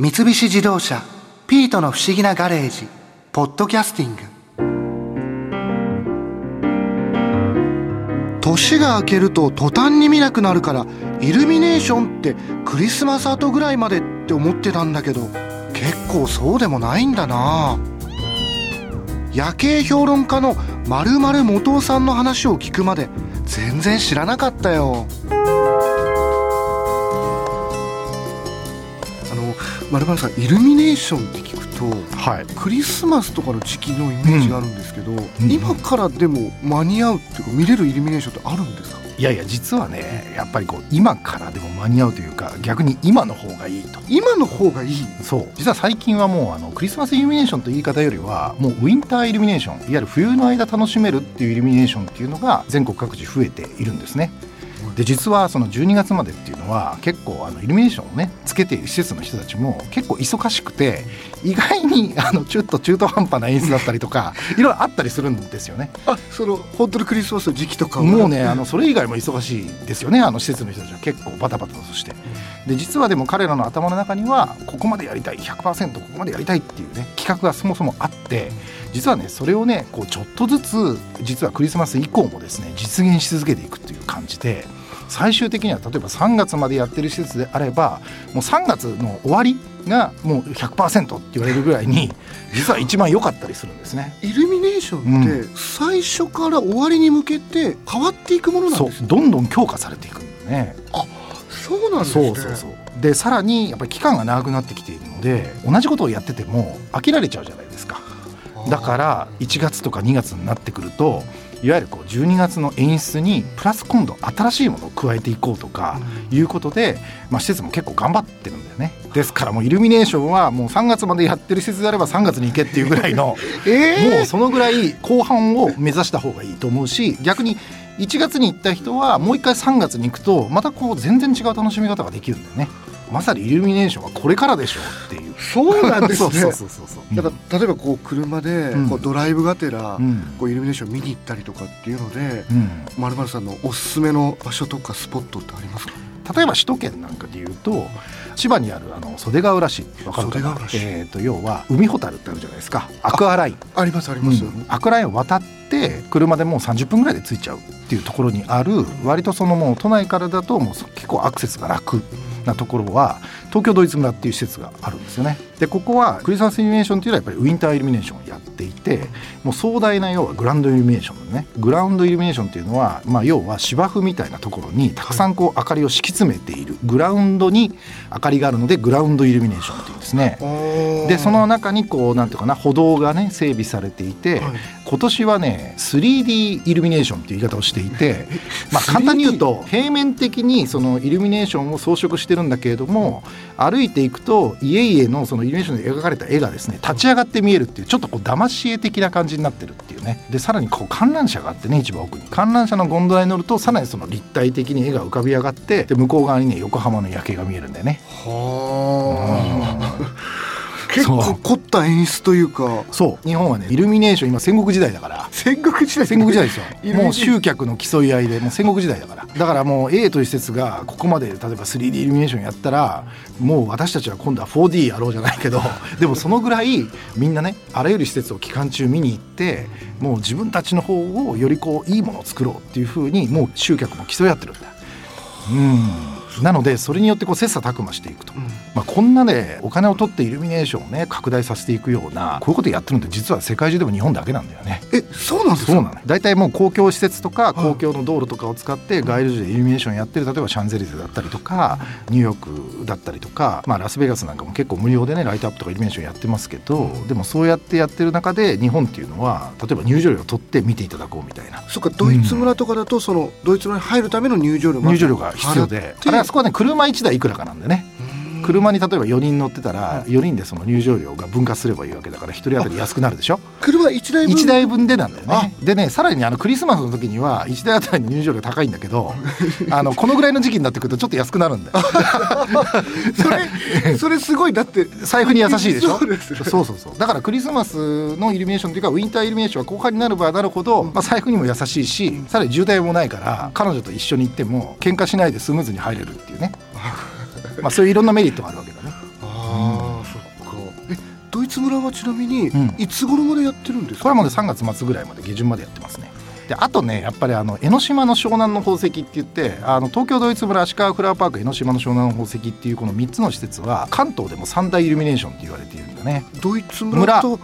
三菱自動車「ピートの不思議なガレージ」「ポッドキャスティング」年が明けると途端に見なくなるからイルミネーションってクリスマス後ぐらいまでって思ってたんだけど結構そうでもないんだな。夜景評論家の丸々元尾さんの話を聞くまで全然知らなかったよ。丸々さんイルミネーションって聞くと、はい、クリスマスとかの時期のイメージがあるんですけど、うん、今からでも間に合うっていうか見れるイルミネーションってあるんですか？いやいや実はねやっぱりこう今からでも間に合うというか逆に今の方がいいと。今の方がいい？そう。実は最近はもうあのクリスマスイルミネーションという言い方よりはもうウィンターイルミネーションいわゆる冬の間楽しめるっていうイルミネーションっていうのが全国各地増えているんですねで実はその12月までっていうのは結構あのイルミネーションをねつけている施設の人たちも結構忙しくて意外にあのちょっと中途半端な演出だったりとか いろいろあったりするんですよね。あその本当にクリスマスの時期とかもうねあのそれ以外も忙しいですよねあの施設の人たちは結構バタバタとして。で実はでも彼らの頭の中にはここまでやりたい100%ここまでやりたいっていうね企画がそもそもあって実はねそれをねこうちょっとずつ実はクリスマス以降もですね実現し続けていくっていう感じで。最終的には例えば3月までやってる施設であればもう3月の終わりがもう100%って言われるぐらいに 実は一番良かったりするんですね。イルミネーションって最初から終わりに向けて変わっていくものなんです、ね、どんどん強化されていくんだね。あそうなんですね。そうそうそうでさらにやっぱり期間が長くなってきているので同じことをやってても飽きられちゃうじゃないですか。だから1月とか2月になってくるといわゆるこう12月の演出にプラス今度新しいものを加えていこうとかいうことで、まあ、施設も結構頑張ってるんだよね。ですからもうイルミネーションはもう3月までやってる施設であれば3月に行けっていうぐらいの、えー、もうそのぐらい後半を目指した方がいいと思うし逆に1月に行った人はもう一回3月に行くとまたこう全然違う楽しみ方ができるんだよね。まさにイルミネーションはこれからでしょうっていう。そうなんですね。そうそうそうそうだから例えばこう車でこうドライブがてらこうイルミネーション見に行ったりとかっていうのでまるまるさんのおすすめの場所とかスポットってありますか？例えば首都圏なんかでいうと千葉にあるあの袖ヶ浦市わかるかな？えーと、要は海ほたるってあるじゃないですか。アクアライン。ありますあります、うん、アクアラインを渡って車でもう30分ぐらいで着いちゃうっていうところにある割とそのもう都内からだともう結構アクセスが楽なところは東京ドイツ村っていう施設があるんですよね。でここはクリスマスイルミネーションっていうのはやっぱりウィンターイルミネーションをやっていてもう壮大な要はグランドイルミネーションね。グラウンドイルミネーションっていうのは、まあ、要は芝生みたいなところにたくさんこう明かりを敷き詰めている。グラウンドに明かりがあるのでグラウンドイルミネーションっていうんですね。でその中にこうなんていうかな歩道がね整備されていて、はい、今年はね 3D イルミネーションっていう言い方をしていて まあ簡単に言うと平面的にそのイルミネーションを装飾してるんだけれども歩いていくと家々のそのイルミネーションで描かれた絵がですね立ち上がって見えるっていうちょっとこう騙し絵的な感じになってるっていうね。でさらにこう観覧車があってね一番奥に。観覧車のゴンドラに乗るとさらにその立体的に絵が浮かび上がってで向こう側にね横浜の夜景が見えるんだよね。はあ、結構凝った演出というか。そう。日本はねイルミネーション今戦国時代だから戦国時代。戦国時代ですよ。もう集客の競い合いでもう戦国時代だから。だからもう A という施設がここまで例えば 3D イルミネーションやったらもう私たちは今度は 4D やろうじゃないけど でもそのぐらいみんなねあらゆる施設を期間中見に行ってもう自分たちの方をよりこういいものを作ろうっていうふうにもう集客も競い合ってるんだ。うんなのでそれによってこう切磋琢磨していくと、うん、まあ、こんなねお金を取ってイルミネーションをね拡大させていくようなこういうことやってるのって実は世界中でも日本だけなんだよね。えそうなんですか？そうなの。大体もう公共施設とか公共の道路とかを使って街路樹でイルミネーションやってる例えばシャンゼリゼだったりとかニューヨークだったりとか、まあ、ラスベガスなんかも結構無料でねライトアップとかイルミネーションやってますけどでもそうやってやってる中で日本っていうのは例えば入場料を取って見ていただこうみたいな。そっかドイツ村とかだと、そのドイツ村に入るための入場料入場料が必要であれはそこはね車1台いくらかなんでね。車に例えば4人乗ってたら4人でその入場料が分割すればいいわけだから1人当たり安くなるでしょ？車1台分 ,1 台分でなんだよね。でねさらにあのクリスマスの時には1台当たりの入場料高いんだけど あのこのぐらいの時期になってくるとちょっと安くなるんだよ。それ それすごいだって財布に優しいでしょ？そうそうそうだからクリスマスのイルミネーションというかウィンターイルミネーションは後半になればなるほど、まあ、財布にも優しいしさらに渋滞もないから彼女と一緒に行っても喧嘩しないでスムーズに入れるっていうねまあそういういろんなメリットがあるわけだね。あ一村はちなみにうん。いつ頃までやってるんですか、これはもう3月末ぐらいまで下旬までやってますね。であとねやっぱりあの江ノ島の湘南の宝石って言ってあの東京ドイツ村足利フラワーパーク江ノ島の湘南の宝石っていうこの3つの施設は関東でも三大イルミネーションって言われているんだね。ドイツ村と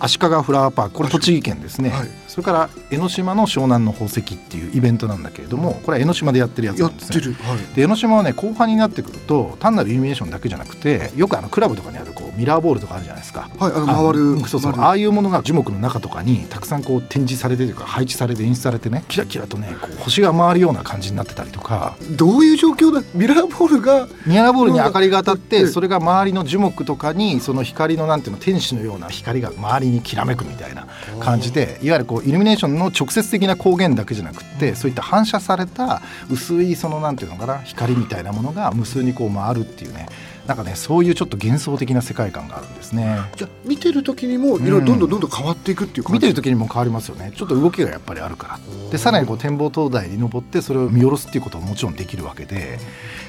足利フラワーパークこれ栃木県ですね、はい。それから江ノ島の湘南の宝石っていうイベントなんだけれどもこれは江ノ島でやってるやつなんですね。はい、で江ノ島はね後半になってくると単なるイルミネーションだけじゃなくてよくあのクラブとかにあるこうミラーボールとかあるじゃないですか。はい、あの回るあそうそう。ああいうものが樹木の中とかにたくさんこう展示されてというか配置されて演出されてねキラキラとねこう星が回るような感じになってたりとか。どういう状況だミラーボールが？ミラーボールに明かりが当たっうんてそれが周りの樹木とかにその光のなんていうの天使のような光が周りにきらめくみたいな感じでいわゆるこうイルミネーションの直接的な光源だけじゃなくってそういった反射された薄いそのなんていうのかな光みたいなものが無数にこう回るっていうねなんかねそういうちょっと幻想的な世界観があるんですね。じゃあ見てる時にもいろいろどんどんどんどん変わっていくっていう感じ、見てる時にも変わりますよね。ちょっと動きがやっぱりあるから。でさらにこう展望灯台に登ってそれを見下ろすっていうことももちろんできるわけで。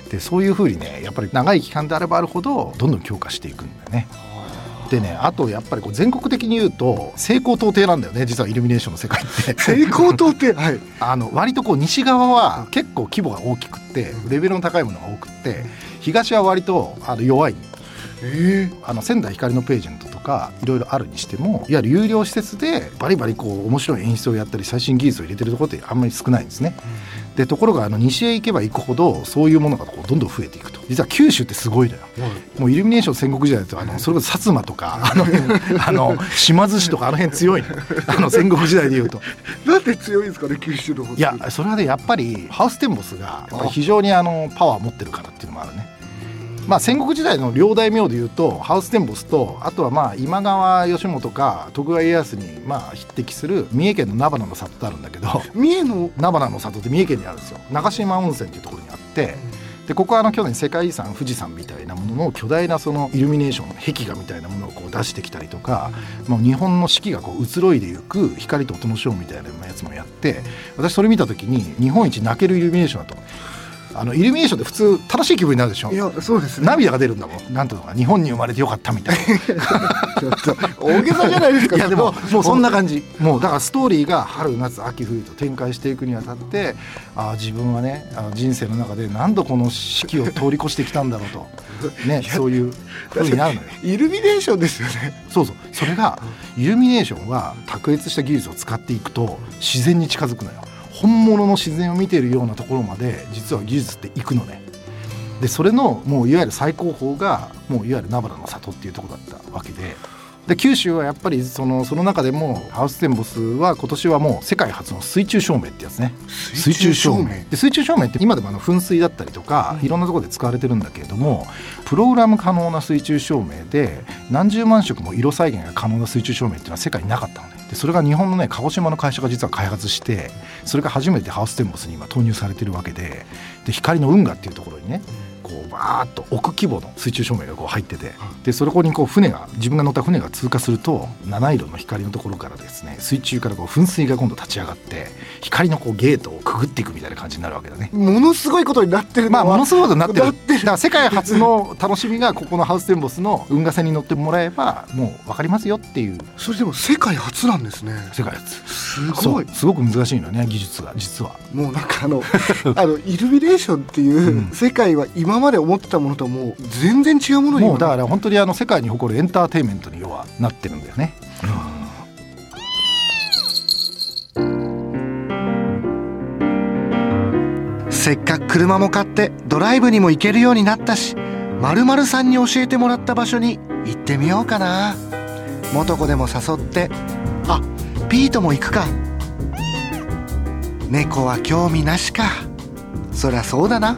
でそういうふうにねやっぱり長い期間であればあるほどどんどん強化していくんだよね。でねあとやっぱりこう全国的に言うと西高東低なんだよね実はイルミネーションの世界って。成功島ってはい。あの割とこう西側は結構規模が大きくってレベルの高いものが多くって東は割とあの弱い。えあの仙台光のページェントとかいろいろあるにしてもいわゆる有料施設でバリバリこう面白い演出をやったり最新技術を入れてるところってあんまり少ないんですね。でところがあの西へ行けば行くほどそういうものがこうどんどん増えていく。と実は九州ってすごいのよ。もうイルミネーション戦国時代だとあのそれこそ薩摩とかあの辺あの島津市とかあの辺強いの。あの戦国時代でいうと。なんで強いんですかね九州の方いやそれはねやっぱりハウステンボスが非常にあのパワーを持ってるからっていうのもあるね。まあ、戦国時代の両大名でいうとハウステンボスとあとはまあ今川義元か徳川家康にまあ匹敵する三重県の菜花の里ってあるんだけど。三重の？菜花の里って三重県にあるんですよ。長島温泉っていうところにあってでここはあの去年世界遺産富士山みたいなものの巨大なそのイルミネーション壁画みたいなものをこう出してきたりとか、もう日本の四季がこう移ろいでいく光と音のショーみたいなやつもやって私それ見た時に日本一泣けるイルミネーションだと。あのイルミネーションって普通楽しい気分になるでしょ？いやそうですね。涙が出るんだもん。なんていうのかな日本に生まれてよかったみたいな。ちょっと大げさじゃないですか？いやでももうそんな感じ。もうだからストーリーが春夏秋冬と展開していくにあたってああ自分はねあの人生の中で何度この四季を通り越してきたんだろうと。ねそういうふうになるのよ。イルミネーションですよね。そうそう。それがイルミネーションは卓越した技術を使っていくと自然に近づくのよ本物の自然を見ているようなところまで実は技術っていくのね。でそれのもういわゆる最高峰がもういわゆる菜花の里っていうところだったわけで。で九州はやっぱりそのその中でもハウステンボスは今年はもう世界初の水中照明ってやつね。水中照明？で水中照明って今でもあの噴水だったりとか、い。ろんなところで使われてるんだけれどもプログラム可能な水中照明で何十万色も色再現が可能な水中照明っていうのは世界になかったの。ねでそれが日本のね鹿児島の会社が実は開発してそれが初めてハウステンボスに今投入されてるわけでで光の運河っていうところにねうんバーッと億規模の水中照明がこう入っててでそこにこう船が自分が乗った船が通過すると七色の光のところからですね水中からこう噴水が今度立ち上がって光のこうゲートをくぐっていくみたいな感じになるわけだね。ものすごいことになってるまあものすごいことになってる。だから世界初の楽しみがここのハウステンボスの運河船に乗ってもらえばもう分かりますよっていう。それでも世界初なんですね。世界初。すごい。すごく難しいのよね技術が実は。もうなんかあのあのイルミネーションっていううん。世界は今まで思ってたものとはもう全然違うものにもうだから本当にあの世界に誇るエンターテインメントに要はなってるんだよね。せっかく車も買ってドライブにも行けるようになったしまるまるさんに教えてもらった場所に行ってみようかな。元子でも誘ってあピートも行くか。猫は興味なしか。そりゃそうだな。